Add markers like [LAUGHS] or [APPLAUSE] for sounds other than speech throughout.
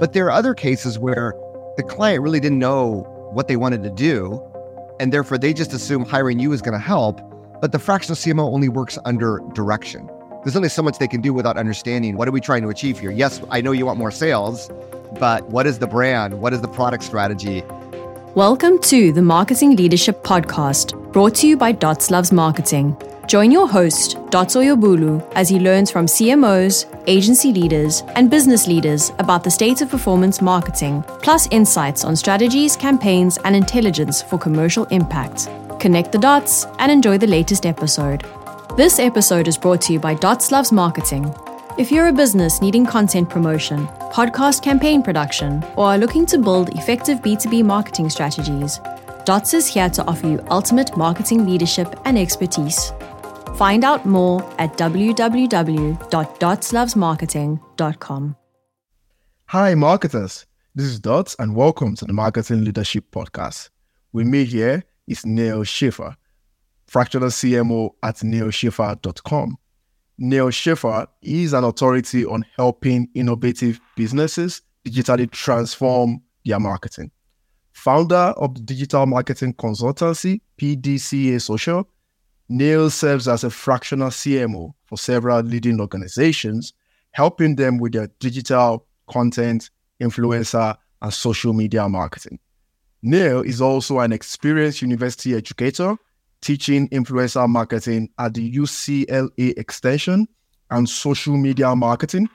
But there are other cases where the client really didn't know what they wanted to do. And therefore, they just assume hiring you is going to help. But the fractional CMO only works under direction. There's only so much they can do without understanding what are we trying to achieve here. Yes, I know you want more sales, but what is the brand? What is the product strategy? Welcome to the Marketing Leadership Podcast, brought to you by Dots Loves Marketing. Join your host, Dots Oyebolu, as he learns from CMOs, agency leaders, and business leaders about the state of performance marketing, plus insights on strategies, campaigns, and intelligence for commercial impact. Connect the dots and enjoy the latest episode. This episode is brought to you by Dots Loves Marketing. If you're a business needing content promotion, podcast campaign production, or are looking to build effective B2B marketing strategies, Dots is here to offer you ultimate marketing leadership and expertise. Find out more at www.dotslovesmarketing.com. Hi, marketers. This is Dots, and welcome to the Marketing Leadership Podcast. With me here is Neal Schaffer, fractional CMO at nealschaffer.com. Neal Schaffer is an authority on helping innovative businesses digitally transform their marketing. Founder of the digital marketing consultancy, PDCA Social, Neal serves as a fractional CMO for several leading organizations, helping them with their digital content, influencer, and social media marketing. Neal is also an experienced university educator, teaching influencer marketing at the UCLA Extension and social media marketing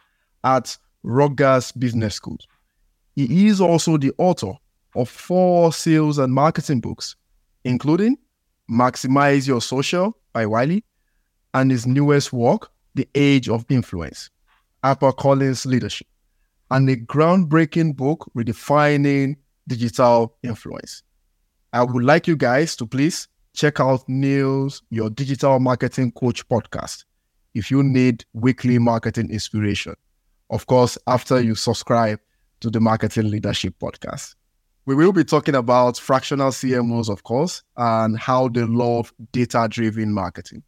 at Rutgers Business School. He is also the author of four sales and marketing books, including Maximize Your Social by Wiley, and his newest work, The Age of Influence, HarperCollins Leadership, and a groundbreaking book redefining digital influence. I would like you guys to please check out Neal's Your Digital Marketing Coach podcast if you need weekly marketing inspiration. Of course, after you subscribe to the Marketing Leadership podcast. We will be talking about fractional CMOs, of course, and how they love data driven marketing.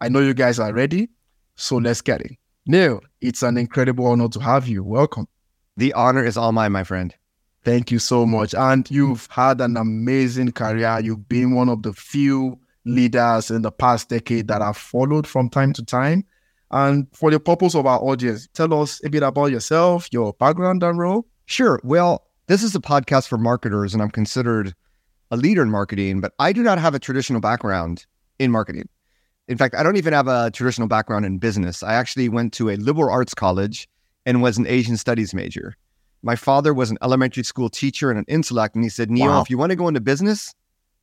I know you guys are ready, so let's get it. Neal, it's an incredible honor to have you. Welcome. The honor is all mine, my friend. Thank you so much. And you've had an amazing career. You've been one of the few leaders in the past decade that I've followed from time to time. And for the purpose of our audience, tell us a bit about yourself, your background and role. Sure. Well, this is a podcast for marketers, and I'm considered a leader in marketing, but I do not have a traditional background in marketing. In fact, I don't even have a traditional background in business. I actually went to a liberal arts college and was an Asian studies major. My father was an elementary school teacher and an intellect, and he said, Neal, wow. if you want to go into business,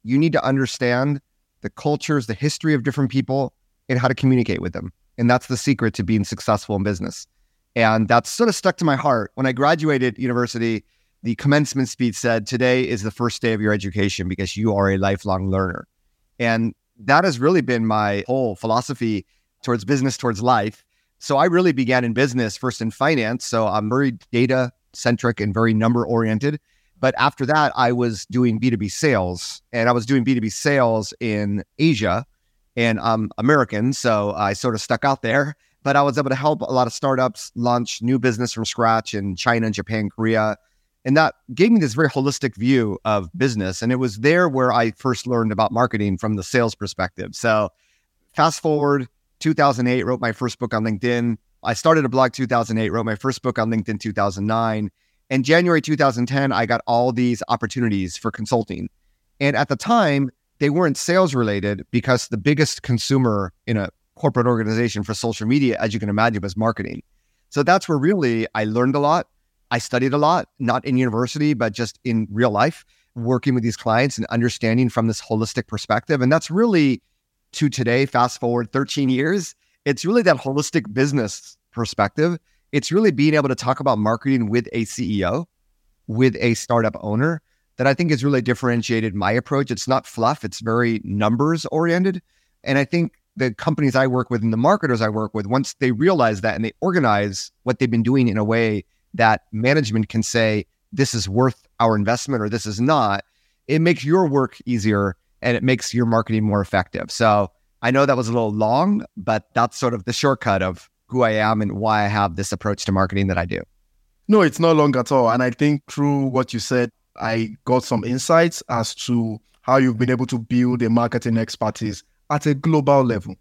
you need to understand the cultures, the history of different people, and how to communicate with them. And that's the secret to being successful in business. And that's sort of stuck to my heart. When I graduated university, the commencement speech said, Today is the first day of your education because you are a lifelong learner. And that has really been my whole philosophy towards business, towards life. So I really began in business, first in finance. So I'm very data centric and very number oriented. But after that, I was doing B2B sales and I was doing B2B sales in Asia and I'm American. So I sort of stuck out there. But I was able to help a lot of startups launch new business from scratch in China, Japan, Korea, and that gave me this very holistic view of business. And it was there where I first learned about marketing from the sales perspective. So, fast forward 2008, wrote my first book on LinkedIn. I started a blog 2008, wrote my first book on LinkedIn 2009. In January 2010, I got all these opportunities for consulting. And at the time, they weren't sales related because the biggest consumer in a corporate organization for social media, as you can imagine, was marketing. So that's where really I learned a lot. I studied a lot, not in university, but just in real life, working with these clients and understanding from this holistic perspective. And that's really to today, fast forward 13 years, it's really that holistic business perspective. It's really being able to talk about marketing with a CEO, with a startup owner that I think has really differentiated my approach. It's not fluff, it's very numbers oriented. And I think the companies I work with and the marketers I work with, once they realize that and they organize what they've been doing in a way that management can say, this is worth our investment or this is not, it makes your work easier and it makes your marketing more effective. So I know that was a little long, but that's sort of the shortcut of who I am and why I have this approach to marketing that I do. No, it's not long at all. And I think through what you said, I got some insights as to how you've been able to build a marketing expertise at a global level,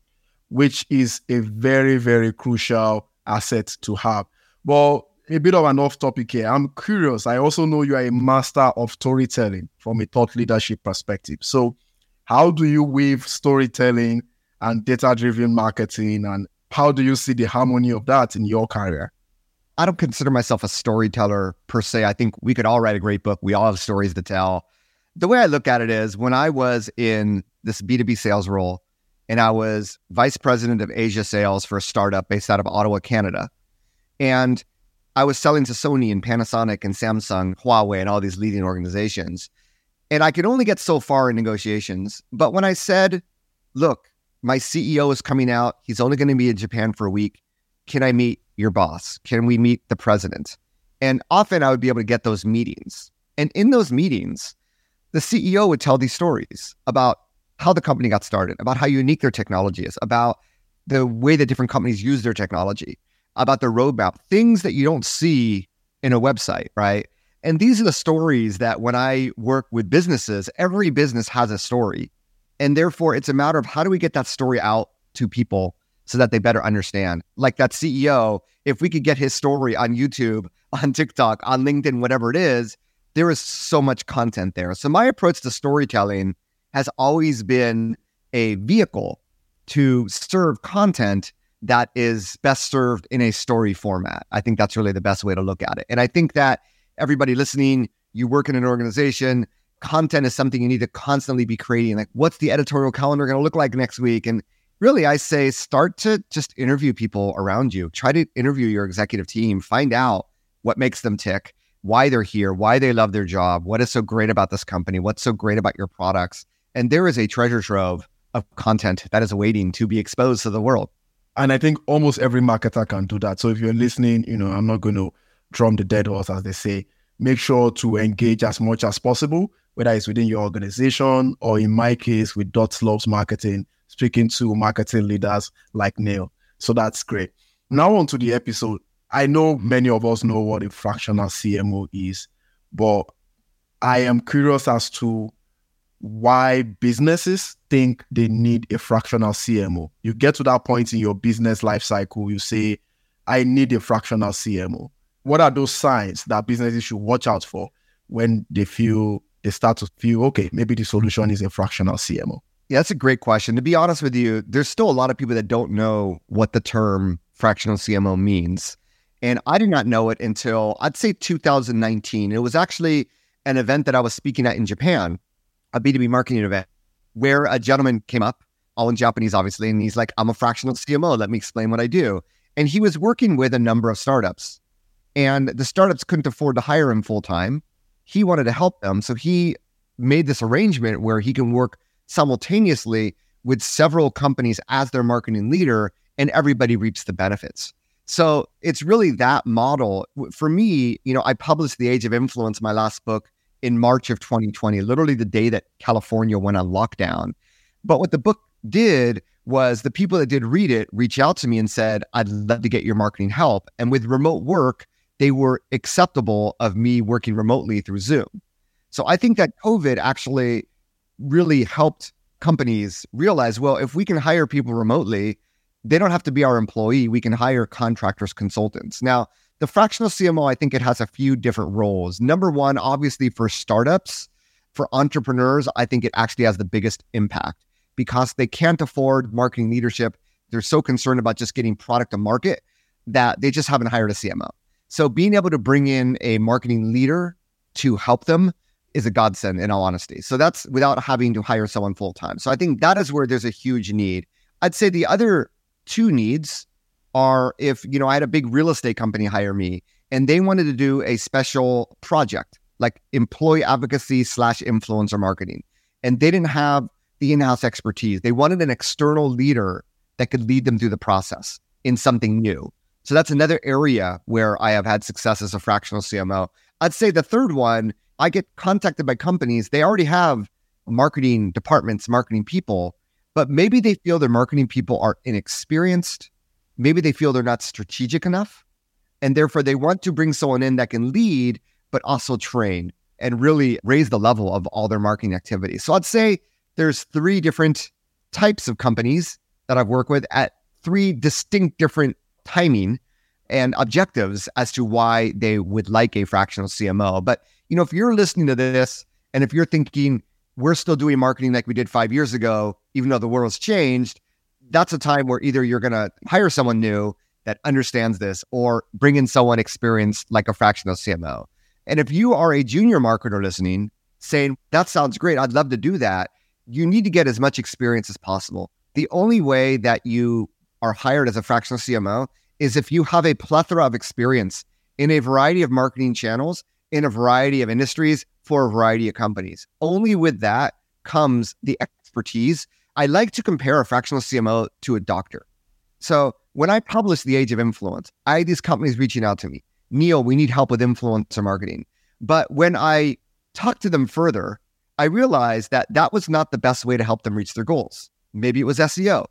which is a very, very crucial asset to have. Well, a bit of an off topic here. I'm curious. I also know you are a master of storytelling from a thought leadership perspective. So, how do you weave storytelling and data driven marketing? And how do you see the harmony of that in your career? I don't consider myself a storyteller per se. I think we could all write a great book. We all have stories to tell. The way I look at it is when I was in this B2B sales role and I was vice president of Asia sales for a startup based out of Ottawa, Canada. And I was selling to Sony and Panasonic and Samsung, Huawei, and all these leading organizations. And I could only get so far in negotiations. But when I said, look, my CEO is coming out, he's only going to be in Japan for a week. Can I meet your boss? Can we meet the president? And often I would be able to get those meetings. And in those meetings, the CEO would tell these stories about how the company got started, about how unique their technology is, about the way that different companies use their technology, about their roadmap, things that you don't see in a website, right? And these are the stories that when I work with businesses, every business has a story. And therefore, it's a matter of how do we get that story out to people so that they better understand. Like that CEO, if we could get his story on YouTube, [LAUGHS] on TikTok, on LinkedIn, whatever it is, there is so much content there. So my approach to storytelling has always been a vehicle to serve content that is best served in a story format. I think that's really the best way to look at it. And I think that everybody listening, you work in an organization, content is something you need to constantly be creating. Like, what's the editorial calendar going to look like next week? And really, I say start to just interview people around you. Try to interview your executive team, find out what makes them tick, why they're here, why they love their job, what is so great about this company, what's so great about your products. And there is a treasure trove of content that is waiting to be exposed to the world. And I think almost every marketer can do that. So if you're listening, you know, I'm not going to drum the dead horse, as they say. Make sure to engage as much as possible, whether it's within your organization or in my case with Dot Loves Marketing speaking to marketing leaders like Neal. So that's great. Now, on to the episode. I know many of us know what a fractional CMO is, but I am curious as to why businesses think they need a fractional CMO. You get to that point in your business life cycle, you say, I need a fractional CMO. What are those signs that businesses should watch out for when they feel they start to feel, okay, maybe the solution is a fractional CMO? Yeah, that's a great question. To be honest with you, there's still a lot of people that don't know what the term fractional CMO means. And I did not know it until I'd say 2019. It was actually an event that I was speaking at in Japan, a B2B marketing event, where a gentleman came up, all in Japanese, obviously, and he's like, I'm a fractional CMO. Let me explain what I do. And he was working with a number of startups, and the startups couldn't afford to hire him full time. He wanted to help them. So he made this arrangement where he can work simultaneously with several companies as their marketing leader, and everybody reaps the benefits. So it's really that model. For me, you know, I published The Age of Influence, my last book, in March of 2020, literally the day that California went on lockdown. But what the book did was the people that did read it reach out to me and said, I'd love to get your marketing help. And with remote work, they were acceptable of me working remotely through Zoom. So I think that COVID actually really helped companies realize well, if we can hire people remotely, they don't have to be our employee. We can hire contractors, consultants. Now, the fractional CMO, I think it has a few different roles. Number one, obviously for startups, for entrepreneurs, I think it actually has the biggest impact because they can't afford marketing leadership. They're so concerned about just getting product to market that they just haven't hired a CMO. So being able to bring in a marketing leader to help them is a godsend in all honesty. So that's without having to hire someone full time. So I think that is where there's a huge need. I'd say the other two needs are if, you know, I had a big real estate company hire me and they wanted to do a special project like employee advocacy slash influencer marketing. And they didn't have the in-house expertise. They wanted an external leader that could lead them through the process in something new. So that's another area where I have had success as a fractional CMO. I'd say the third one I get contacted by companies, they already have marketing departments, marketing people, but maybe they feel their marketing people are inexperienced. Maybe they feel they're not strategic enough. And therefore, they want to bring someone in that can lead, but also train and really raise the level of all their marketing activities. So I'd say there's three different types of companies that I've worked with at three distinct different timing and objectives as to why they would like a fractional CMO. But you know, if you're listening to this and if you're thinking we're still doing marketing like we did five years ago, even though the world's changed, that's a time where either you're going to hire someone new that understands this or bring in someone experienced like a fractional CMO. And if you are a junior marketer listening, saying, that sounds great, I'd love to do that, you need to get as much experience as possible. The only way that you are hired as a fractional CMO is if you have a plethora of experience in a variety of marketing channels, in a variety of industries, for a variety of companies. Only with that comes the expertise. I like to compare a fractional CMO to a doctor. So when I published The Age of Influence, I had these companies reaching out to me. Neal, we need help with influencer marketing. But when I talked to them further, I realized that that was not the best way to help them reach their goals. Maybe it was SEO.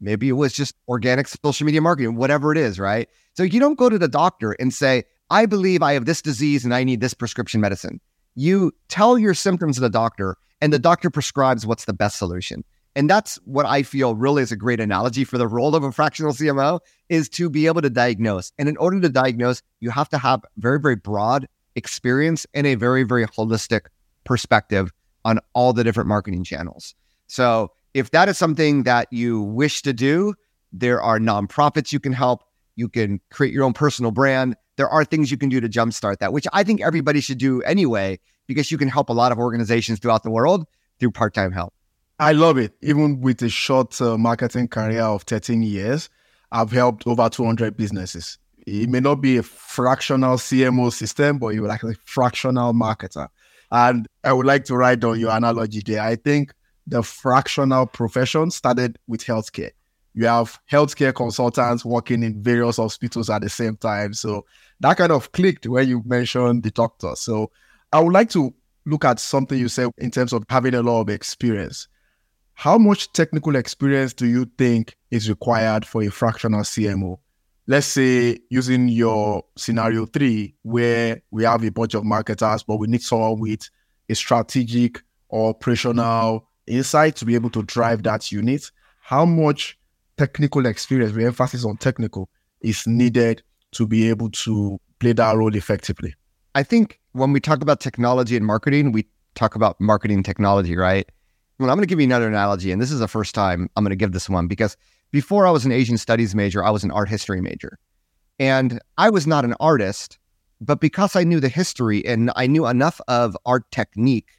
Maybe it was just organic social media marketing, whatever it is, right? So you don't go to the doctor and say, I believe I have this disease and I need this prescription medicine. You tell your symptoms to the doctor, and the doctor prescribes what's the best solution. And that's what I feel really is a great analogy for the role of a fractional CMO is to be able to diagnose. And in order to diagnose, you have to have very, very broad experience and a very, very holistic perspective on all the different marketing channels. So if that is something that you wish to do, there are nonprofits you can help. You can create your own personal brand. There are things you can do to jumpstart that, which I think everybody should do anyway, because you can help a lot of organizations throughout the world through part time help. I love it. Even with a short uh, marketing career of 13 years, I've helped over 200 businesses. It may not be a fractional CMO system, but you're like a fractional marketer. And I would like to write on your analogy there. I think the fractional profession started with healthcare. You have healthcare consultants working in various hospitals at the same time. So that kind of clicked when you mentioned the doctor. So I would like to look at something you said in terms of having a lot of experience. How much technical experience do you think is required for a fractional CMO? Let's say using your scenario three, where we have a bunch of marketers, but we need someone with a strategic or operational insight to be able to drive that unit. How much technical experience, with emphasis on technical, is needed to be able to play that role effectively? I think when we talk about technology and marketing, we talk about marketing technology, right? Well, I'm going to give you another analogy, and this is the first time I'm going to give this one because before I was an Asian studies major, I was an art history major. And I was not an artist, but because I knew the history and I knew enough of art technique,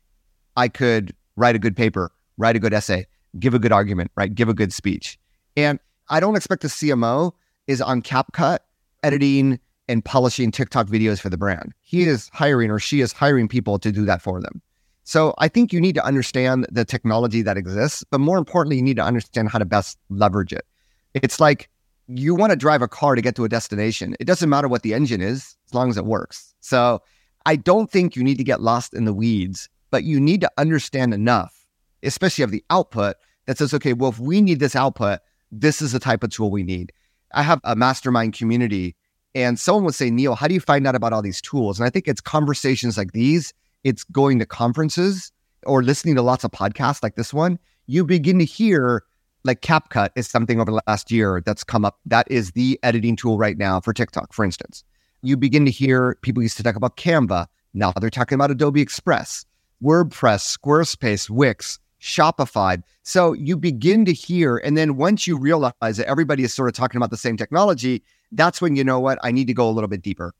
I could write a good paper, write a good essay, give a good argument, right? Give a good speech. And I don't expect a CMO is on CapCut editing and polishing TikTok videos for the brand. He is hiring or she is hiring people to do that for them. So I think you need to understand the technology that exists, but more importantly, you need to understand how to best leverage it. It's like you want to drive a car to get to a destination. It doesn't matter what the engine is as long as it works. So I don't think you need to get lost in the weeds, but you need to understand enough, especially of the output that says, okay, well, if we need this output, this is the type of tool we need. I have a mastermind community, and someone would say, Neal, how do you find out about all these tools? And I think it's conversations like these it's going to conferences or listening to lots of podcasts like this one, you begin to hear like CapCut is something over the last year that's come up. That is the editing tool right now for TikTok, for instance. You begin to hear people used to talk about Canva. Now they're talking about Adobe Express, WordPress, Squarespace, Wix, Shopify. So you begin to hear, and then once you realize that everybody is sort of talking about the same technology, that's when you know what? I need to go a little bit deeper.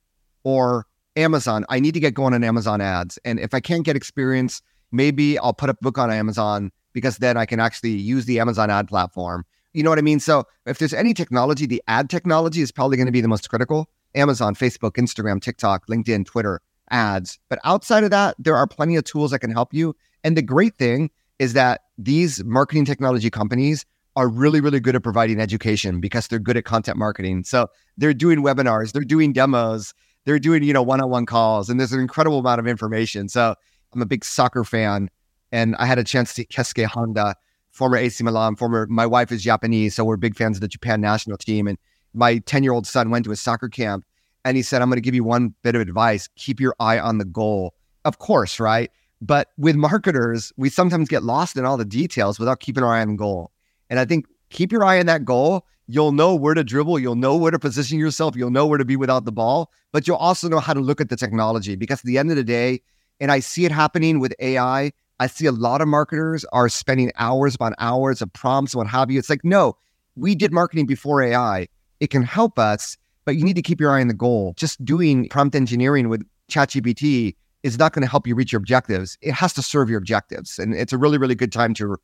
Or Amazon, I need to get going on Amazon ads. And if I can't get experience, maybe I'll put a book on Amazon because then I can actually use the Amazon ad platform. You know what I mean? So if there's any technology, the ad technology is probably going to be the most critical. Amazon, Facebook, Instagram, TikTok, LinkedIn, Twitter, ads. But outside of that, there are plenty of tools that can help you. And the great thing is that these marketing technology companies are really, really good at providing education because they're good at content marketing. So they're doing webinars, they're doing demos, they're doing, you know, one-on-one calls and there's an incredible amount of information. So I'm a big soccer fan and I had a chance to see Keisuke Honda, former AC Milan, former, my wife is Japanese. So we're big fans of the Japan national team. And my 10 year old son went to a soccer camp And he said, I'm going to give you one bit of advice keep your eye on the goal. Of course, right? But with marketers, we sometimes get lost in all the details without keeping our eye on the goal. And I think keep your eye on that goal. You'll know where to dribble. You'll know where to position yourself. You'll know where to be without the ball, but you'll also know how to look at the technology because at the end of the day, and I see it happening with AI, I see a lot of marketers are spending hours upon hours of prompts what have you. It's like, no, we did marketing before AI. It can help us, but you need to keep your eye on the goal. Just doing prompt engineering with ChatGPT is not going to help you reach your objectives. It has to serve your objectives. And it's a really, really good time to,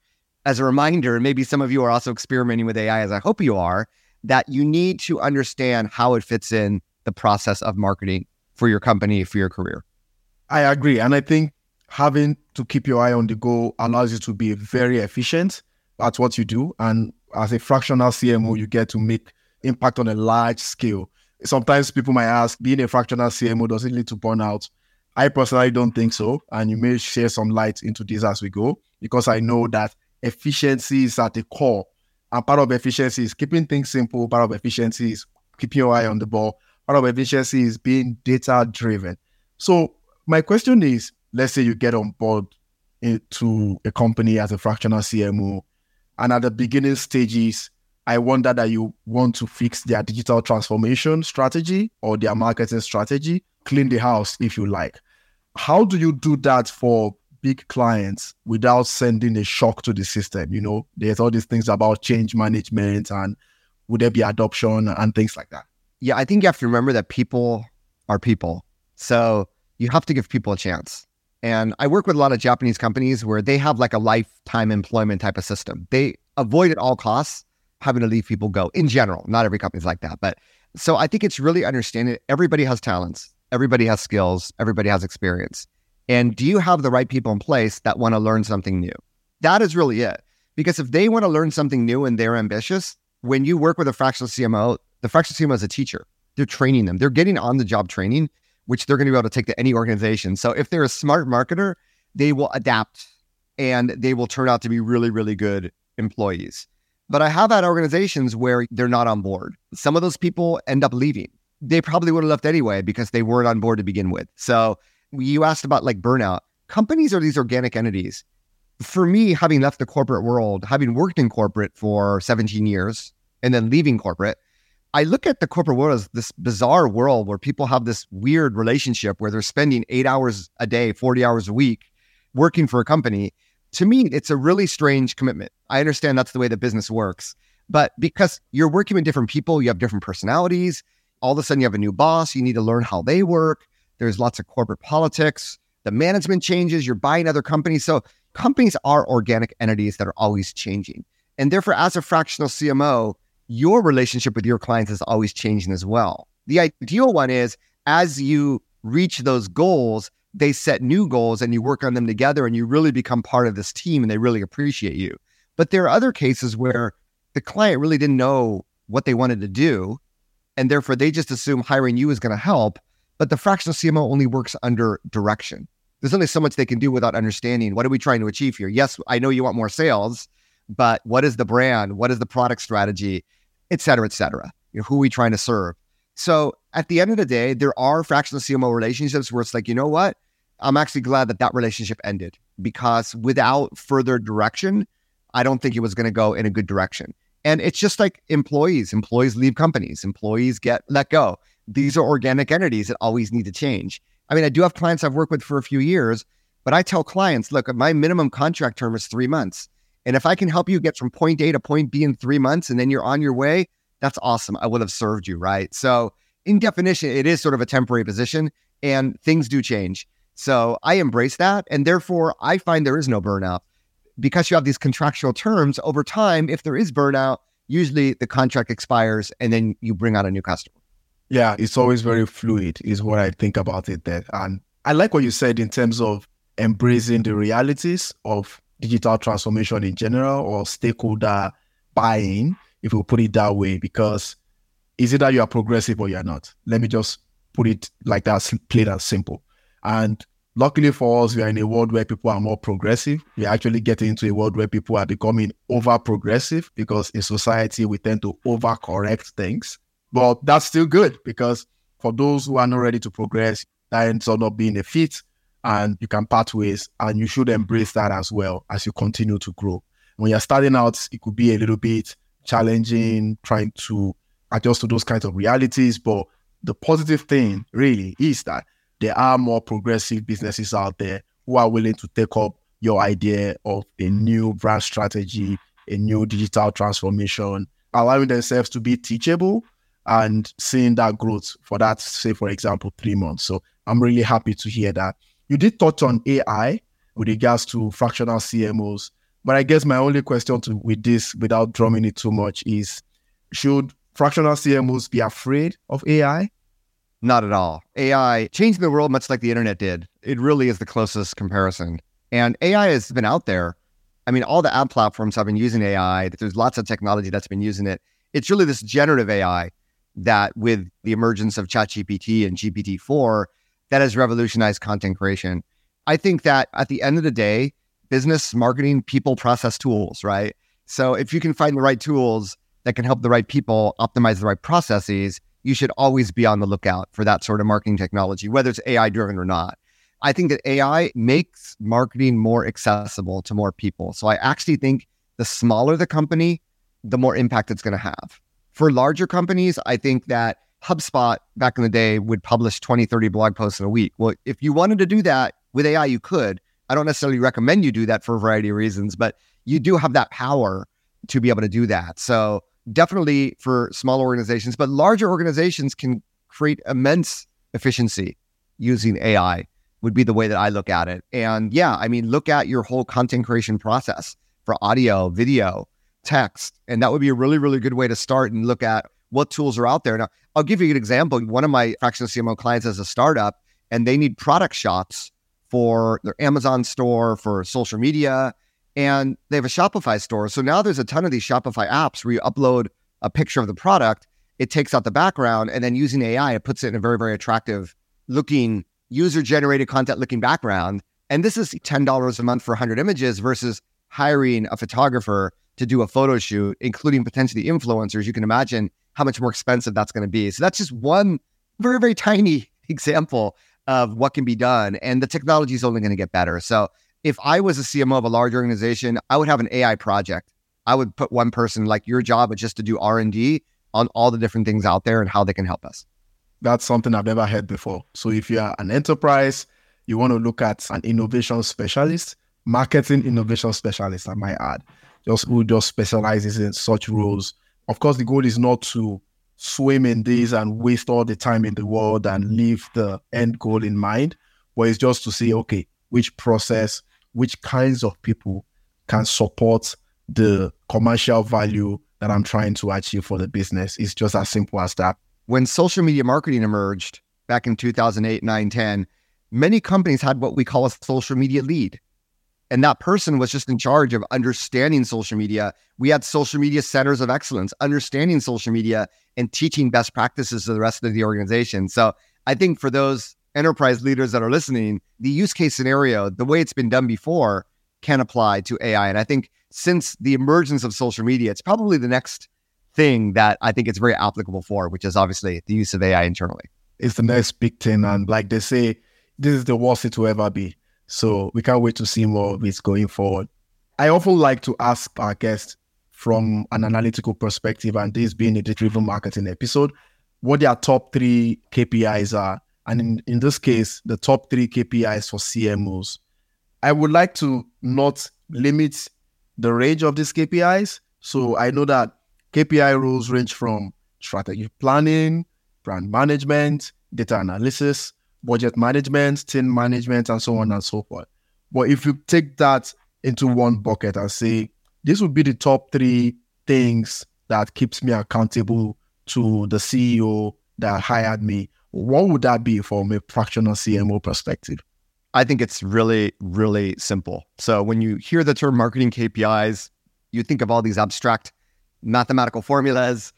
as a reminder, maybe some of you are also experimenting with AI, as I hope you are, that you need to understand how it fits in the process of marketing for your company, for your career. I agree. And I think having to keep your eye on the goal allows you to be very efficient at what you do. And as a fractional CMO, you get to make impact on a large scale. Sometimes people might ask, being a fractional CMO, does it lead to burnout? I personally don't think so. And you may share some light into this as we go, because I know that efficiency is at the core. And part of efficiency is keeping things simple. Part of efficiency is keeping your eye on the ball. Part of efficiency is being data driven. So my question is, let's say you get on board into a company as a fractional CMO, and at the beginning stages, I wonder that you want to fix their digital transformation strategy or their marketing strategy, clean the house if you like. How do you do that for big clients without sending a shock to the system? You know, there's all these things about change management and would there be adoption and things like that? Yeah, I think you have to remember that people are people. So you have to give people a chance. And I work with a lot of Japanese companies where they have like a lifetime employment type of system. They avoid at all costs having to leave people go in general. Not every company's like that. But so I think it's really understanding everybody has talents, everybody has skills, everybody has experience. And do you have the right people in place that want to learn something new? That is really it. Because if they want to learn something new and they're ambitious, when you work with a fractional CMO, the fractional CMO is a teacher. They're training them. They're getting on the job training which they're going to be able to take to any organization. So if they're a smart marketer, they will adapt and they will turn out to be really, really good employees. But I have had organizations where they're not on board. Some of those people end up leaving. They probably would have left anyway because they weren't on board to begin with. So you asked about like burnout. Companies are these organic entities. For me, having left the corporate world, having worked in corporate for 17 years and then leaving corporate, I look at the corporate world as this bizarre world where people have this weird relationship where they're spending eight hours a day, 40 hours a week working for a company. To me, it's a really strange commitment. I understand that's the way the business works. But because you're working with different people, you have different personalities. All of a sudden, you have a new boss. You need to learn how they work. There's lots of corporate politics. The management changes. You're buying other companies. So, companies are organic entities that are always changing. And therefore, as a fractional CMO, your relationship with your clients is always changing as well. The ideal one is as you reach those goals, they set new goals and you work on them together and you really become part of this team and they really appreciate you. But there are other cases where the client really didn't know what they wanted to do. And therefore, they just assume hiring you is going to help. But the fractional CMO only works under direction. There's only so much they can do without understanding what are we trying to achieve here. Yes, I know you want more sales, but what is the brand? What is the product strategy? et cetera, et cetera. You know, who are we trying to serve? So at the end of the day, there are fractional CMO relationships where it's like, you know what? I'm actually glad that that relationship ended because without further direction, I don't think it was going to go in a good direction. And it's just like employees. Employees leave companies. Employees get let go. These are organic entities that always need to change. I mean, I do have clients I've worked with for a few years, but I tell clients, look, my minimum contract term is three months. And if I can help you get from point A to point B in three months and then you're on your way, that's awesome. I would have served you, right? So, in definition, it is sort of a temporary position and things do change. So, I embrace that. And therefore, I find there is no burnout because you have these contractual terms over time. If there is burnout, usually the contract expires and then you bring on a new customer. Yeah, it's always very fluid, is what I think about it there. And I like what you said in terms of embracing the realities of digital transformation in general or stakeholder buying, if we put it that way, because is it that you are progressive or you're not? Let me just put it like that, plain and simple. And luckily for us, we are in a world where people are more progressive. We're actually getting into a world where people are becoming over progressive because in society we tend to overcorrect things. But that's still good because For those who are not ready to progress, that ends up not being a fit and you can part ways and you should embrace that as well as you continue to grow. When you're starting out, it could be a little bit challenging, trying to adjust to those kinds of realities. But the positive thing really is that there are more progressive businesses out there who are willing to take up your idea of a new brand strategy, a new digital transformation, allowing themselves to be teachable and seeing that growth for that, say, for example, three months. So I'm really happy to hear that. You did touch on AI with regards to fractional CMOs, but I guess my only question to with this, without drumming it too much, is should fractional CMOs be afraid of AI? Not at all. AI changing the world much like the internet did. It really is the closest comparison. And AI has been out there. I mean, all the ad platforms have been using AI. There's lots of technology that's been using it. It's really this generative AI that, with the emergence of ChatGPT and GPT-4, that has revolutionized content creation. I think that at the end of the day, business, marketing, people, process tools, right? So if you can find the right tools that can help the right people optimize the right processes, you should always be on the lookout for that sort of marketing technology, whether it's AI driven or not. I think that AI makes marketing more accessible to more people. So I actually think the smaller the company, the more impact it's going to have. For larger companies, I think that HubSpot back in the day would publish 20, 30 blog posts in a week. Well, if you wanted to do that with AI, you could. I don't necessarily recommend you do that for a variety of reasons, but you do have that power to be able to do that. So definitely for small organizations, but larger organizations can create immense efficiency using AI would be the way that I look at it. And yeah, I mean, look at your whole content creation process for audio, video, text. And that would be a really, really good way to start and look at what tools are out there. Now, I'll give you an example. One of my fractional CMO clients has a startup and they need product shots for their Amazon store, for social media, and they have a Shopify store. So now there's a ton of these Shopify apps where you upload a picture of the product, it takes out the background, and then using AI, it puts it in a very, very attractive looking user generated content looking background. And this is $10 a month for 100 images versus hiring a photographer to do a photo shoot, including potentially influencers. You can imagine how much more expensive that's going to be. So that's just one very, very tiny [LAUGHS] example of what can be done. And the technology is only going to get better. So if I was a CMO of a large organization, I would have an AI project. I would put one person like your job just to do R&D on all the different things out there and how they can help us. That's something I've never heard before. So if you are an enterprise, you want to look at an innovation specialist, marketing innovation specialist, I might add, just who just specializes in such roles. Of course, the goal is not to swim in this and waste all the time in the world and leave the end goal in mind, but it's just to say, okay, which process, which kinds of people can support the commercial value that I'm trying to achieve for the business. It's just as simple as that when social media marketing emerged back in 2008, 9, 10, many companies had what we call a social media lead. And that person was just in charge of understanding social media. We had social media centers of excellence, understanding social media and teaching best practices to the rest of the organization. So I think for those enterprise leaders that are listening, the use case scenario, the way it's been done before, can apply to AI. And I think since the emergence of social media, it's probably the next thing that I think it's very applicable for, which is obviously the use of AI internally. It's the next big thing. And like they say, this is the worst it will ever be. So we can't wait to see more of it going forward. I often like to ask our guests from an analytical perspective, and this being a driven marketing episode, what their top three KPIs are. And in, in this case, the top three KPIs for CMOs. I would like to not limit the range of these KPIs. So I know that KPI rules range from strategy planning, brand management, data analysis, budget management, team management, and so on and so forth. But if you take that into one bucket and say, this would be the top three things that keeps me accountable to the CEO that hired me, what would that be from a fractional CMO perspective? I think it's really, really simple. So when you hear the term marketing KPIs, you think of all these abstract mathematical formulas.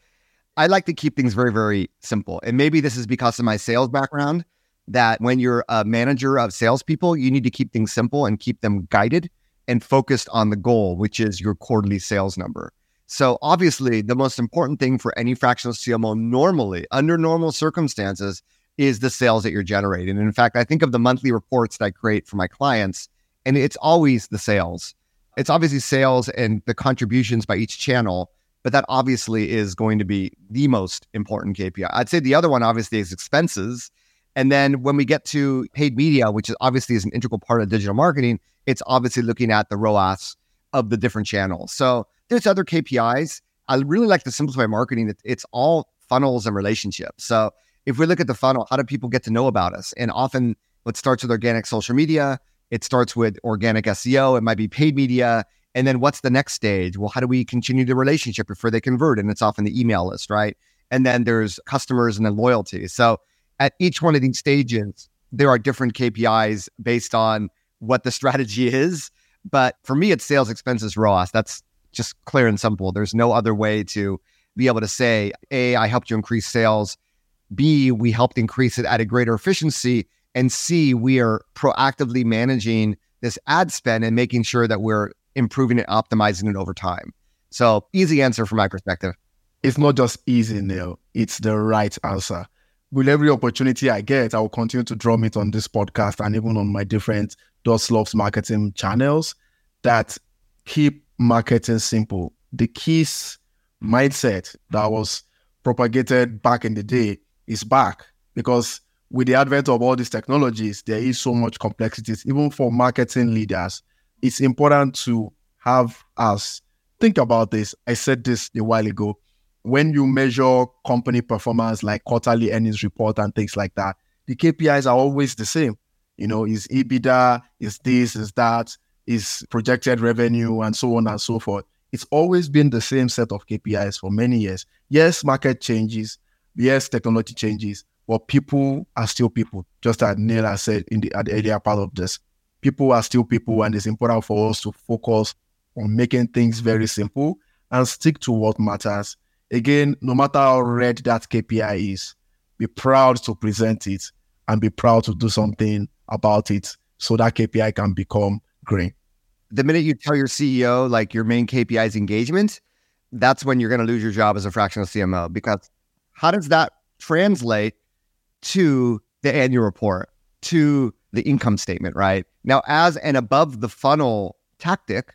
I like to keep things very, very simple. And maybe this is because of my sales background that when you're a manager of salespeople, you need to keep things simple and keep them guided and focused on the goal, which is your quarterly sales number. So obviously, the most important thing for any fractional CMO normally, under normal circumstances, is the sales that you're generating. And in fact, I think of the monthly reports that I create for my clients, and it's always the sales. It's obviously sales and the contributions by each channel, but that obviously is going to be the most important KPI. I'd say the other one obviously is expenses. And then when we get to paid media, which is obviously is an integral part of digital marketing, it's obviously looking at the ROAS of the different channels. So there's other KPIs. I really like to simplify marketing. It's all funnels and relationships. So if we look at the funnel, how do people get to know about us? And often it starts with organic social media. It starts with organic SEO. It might be paid media. And then what's the next stage? Well, how do we continue the relationship before they convert? And it's often the email list, right? And then there's customers and then loyalty. So at each one of these stages, there are different KPIs based on what the strategy [LAUGHS] is. But for me, it's sales expenses ROAS. That's just clear and simple. There's no other way to be able to say, A, I helped you increase sales. B, we helped increase it at a greater efficiency. And C, we are proactively managing this ad spend and making sure that we're improving it, optimizing it over time. So, easy answer from my perspective. It's not just easy, Neal. It's the right answer. With every opportunity I get, I will continue to drum it on this podcast and even on my different Dots Loves marketing channels that keep marketing simple. The keys mindset that was propagated back in the day is back because with the advent of all these technologies, there is so much complexity. Even for marketing leaders, it's important to have us think about this. I said this a while ago. When you measure company performance like quarterly earnings report and things like that, the KPIs are always the same. You know, is EBITDA, is this, is that, is projected revenue, and so on and so forth. It's always been the same set of KPIs for many years. Yes, market changes, yes, technology changes, but people are still people. Just as Neal has said in the, at the earlier part of this, people are still people, and it's important for us to focus on making things very simple and stick to what matters. Again, no matter how red that KPI is, be proud to present it and be proud to do something about it so that KPI can become green. The minute you tell your CEO like your main KPI is engagement, that's when you're going to lose your job as a fractional CMO because how does that translate to the annual report, to the income statement, right? Now, as an above the funnel tactic,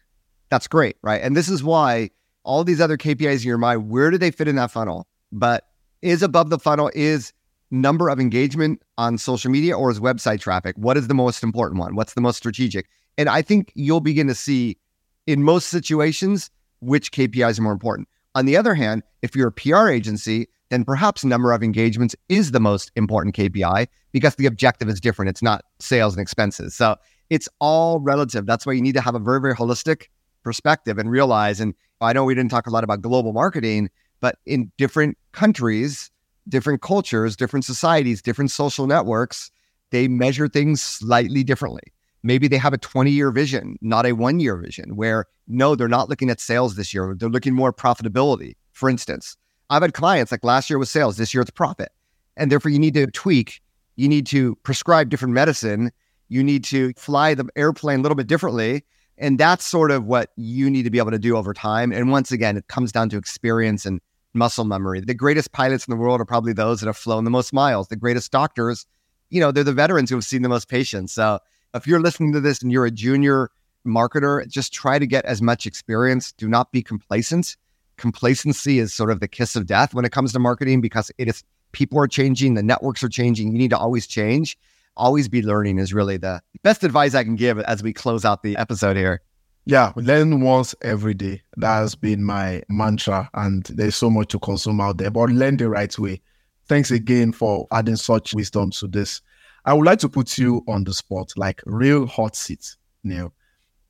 that's great, right? And this is why all these other KPIs in your mind, where do they fit in that funnel? But is above the funnel is number of engagement on social media or is website traffic? What is the most important one? What's the most strategic? And I think you'll begin to see in most situations which KPIs are more important. On the other hand, if you're a PR agency, then perhaps number of engagements is the most important KPI because the objective is different. It's not sales and expenses. So it's all relative. That's why you need to have a very, very holistic perspective and realize. And I know we didn't talk a lot about global marketing, but in different countries, different cultures, different societies, different social networks, they measure things slightly differently. Maybe they have a 20 year vision, not a one year vision, where no, they're not looking at sales this year. They're looking more profitability. For instance, I've had clients like last year was sales, this year it's profit. And therefore, you need to tweak, you need to prescribe different medicine, you need to fly the airplane a little bit differently. And that's sort of what you need to be able to do over time. And once again, it comes down to experience and muscle memory. The greatest pilots in the world are probably those that have flown the most miles. The greatest doctors, you know, they're the veterans who have seen the most patients. So if you're listening to this and you're a junior marketer, just try to get as much experience. Do not be complacent complacency is sort of the kiss of death when it comes to marketing because it is people are changing, the networks are changing. You need to always change. Always be learning is really the best advice I can give as we close out the episode here. Yeah, learn once every day. That has been my mantra, and there's so much to consume out there, but learn the right way. Thanks again for adding such wisdom to this. I would like to put you on the spot, like real hot seat, Neal.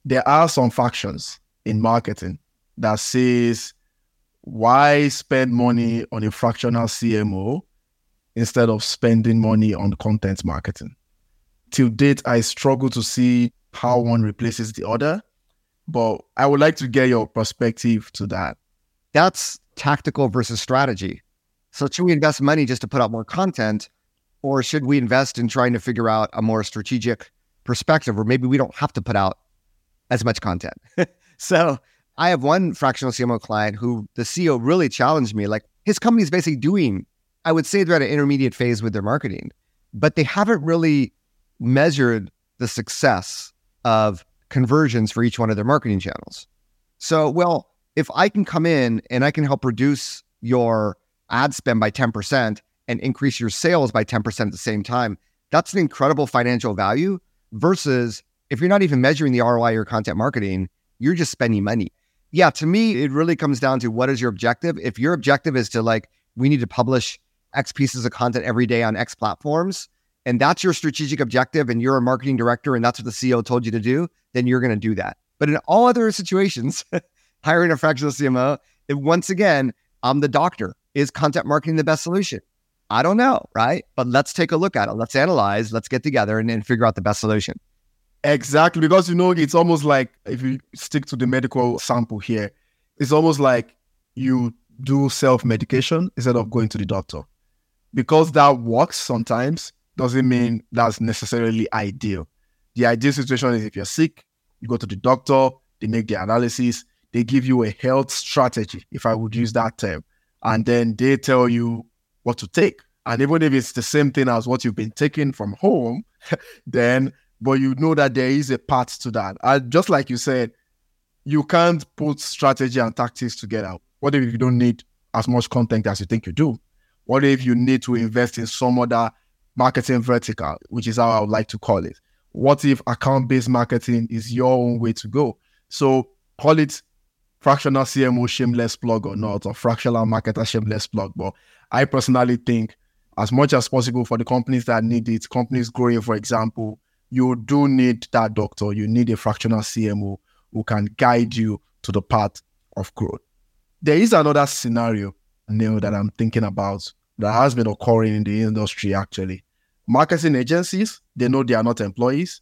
There are some factions in marketing that says why spend money on a fractional CMO instead of spending money on content marketing? Till date, I struggle to see how one replaces the other, but I would like to get your perspective to that. That's tactical versus strategy. So, should we invest money just to put out more content, or should we invest in trying to figure out a more strategic perspective, or maybe we don't have to put out as much content? [LAUGHS] so, I have one fractional CMO client who the CEO really challenged me. Like his company's basically doing, I would say they're at an intermediate phase with their marketing, but they haven't really measured the success of conversions for each one of their marketing channels. So, well, if I can come in and I can help reduce your ad spend by 10% and increase your sales by 10% at the same time, that's an incredible financial value versus if you're not even measuring the ROI of your content marketing, you're just spending money. Yeah, to me, it really comes down to what is your objective. If your objective is to like, we need to publish X pieces of content every day on X platforms, and that's your strategic objective, and you're a marketing director, and that's what the CEO told you to do, then you're going to do that. But in all other situations, [LAUGHS] hiring a fractional CMO, it, once again, I'm the doctor. Is content marketing the best solution? I don't know, right? But let's take a look at it. Let's analyze. Let's get together and, and figure out the best solution. Exactly. Because, you know, it's almost like if you stick to the medical sample here, it's almost like you do self medication instead of going to the doctor. Because that works sometimes doesn't mean that's necessarily ideal. The ideal situation is if you're sick, you go to the doctor, they make the analysis, they give you a health strategy, if I would use that term, and then they tell you what to take. And even if it's the same thing as what you've been taking from home, [LAUGHS] then but you know that there is a path to that. And just like you said, you can't put strategy and tactics together. What if you don't need as much content as you think you do? What if you need to invest in some other marketing vertical, which is how I would like to call it? What if account based marketing is your own way to go? So call it fractional CMO shameless plug or not, or fractional marketer shameless plug. But I personally think, as much as possible for the companies that need it, companies growing, for example, you do need that doctor. You need a fractional CMO who can guide you to the path of growth. There is another scenario, Neal, that I'm thinking about that has been occurring in the industry actually. Marketing agencies, they know they are not employees,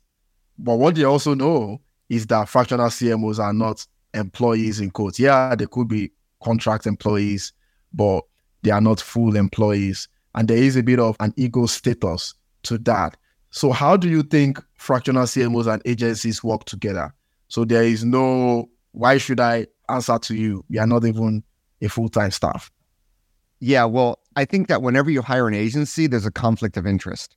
but what they also know is that fractional CMOs are not employees in quotes. Yeah, they could be contract employees, but they are not full employees. And there is a bit of an ego status to that. So, how do you think fractional CMOs and agencies work together? So, there is no, why should I answer to you? You are not even a full time staff. Yeah, well, I think that whenever you hire an agency, there's a conflict of interest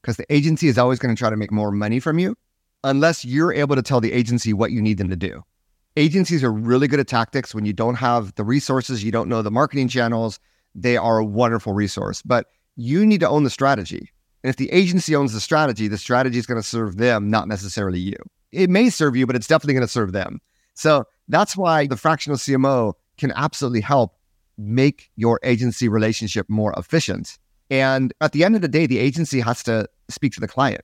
because the agency is always going to try to make more money from you unless you're able to tell the agency what you need them to do. Agencies are really good at tactics when you don't have the resources, you don't know the marketing channels. They are a wonderful resource, but you need to own the strategy. And if the agency owns the strategy, the strategy is going to serve them, not necessarily you. It may serve you, but it's definitely going to serve them. So that's why the fractional CMO can absolutely help make your agency relationship more efficient. And at the end of the day, the agency has to speak to the client.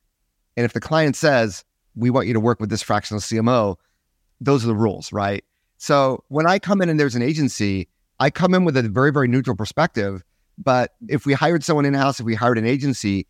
And if the client says, we want you to work with this fractional CMO, those are the rules, right? So when I come in and there's an agency, I come in with a very, very neutral perspective. But if we hired someone in house, if we hired an agency,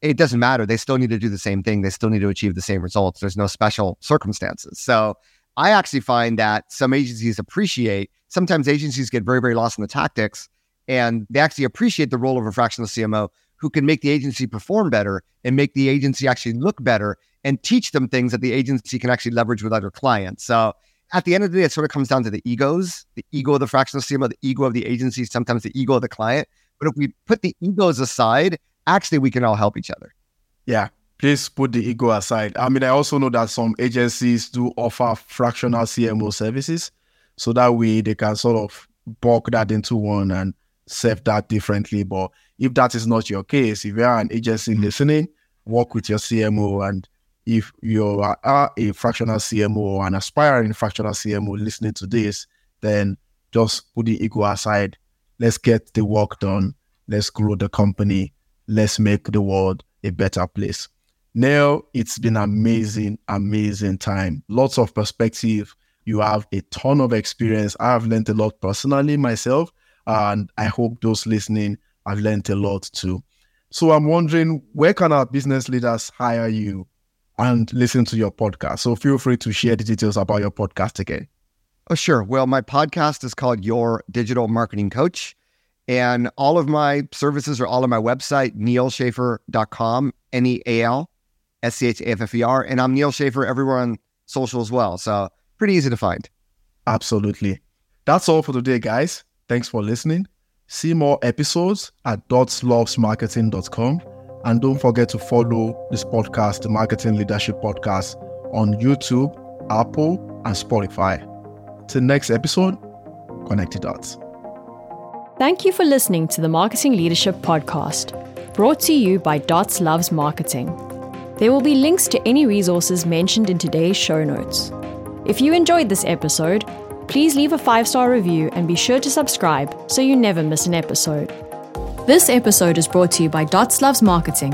it doesn't matter. They still need to do the same thing. They still need to achieve the same results. There's no special circumstances. So I actually find that some agencies appreciate, sometimes agencies get very, very lost in the tactics and they actually appreciate the role of a fractional CMO who can make the agency perform better and make the agency actually look better and teach them things that the agency can actually leverage with other clients. So at the end of the day, it sort of comes down to the egos, the ego of the fractional CMO, the ego of the agency, sometimes the ego of the client. But if we put the egos aside actually we can all help each other. Yeah. Please put the ego aside. I mean, I also know that some agencies do offer fractional CMO services. So that way they can sort of bulk that into one and serve that differently. But if that is not your case, if you are an agency mm-hmm. listening, work with your CMO. And if you are a fractional CMO or an aspiring fractional CMO listening to this, then just put the ego aside. Let's get the work done. Let's grow the company let's make the world a better place. Neal, it's been amazing, amazing time. Lots of perspective. You have a ton of experience. I have learned a lot personally myself, and I hope those listening have learned a lot too. So I'm wondering, where can our business leaders hire you and listen to your podcast? So feel free to share the details about your podcast again. Oh, sure. Well, my podcast is called Your Digital Marketing Coach. And all of my services are all on my website, nealschaffer.com, N E A L S C H A F F E R. And I'm Neal Schaffer everywhere on social as well. So pretty easy to find. Absolutely. That's all for today, guys. Thanks for listening. See more episodes at dotslovesmarketing.com. And don't forget to follow this podcast, the Marketing Leadership Podcast, on YouTube, Apple, and Spotify. Till next episode, connected dots. Thank you for listening to the Marketing Leadership Podcast, brought to you by Dots Loves Marketing. There will be links to any resources mentioned in today's show notes. If you enjoyed this episode, please leave a five star review and be sure to subscribe so you never miss an episode. This episode is brought to you by Dots Loves Marketing.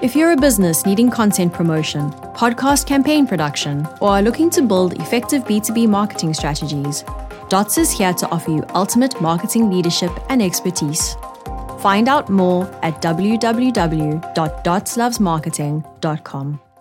If you're a business needing content promotion, podcast campaign production, or are looking to build effective B2B marketing strategies, Dots is here to offer you ultimate marketing leadership and expertise. Find out more at www.dotslovesmarketing.com.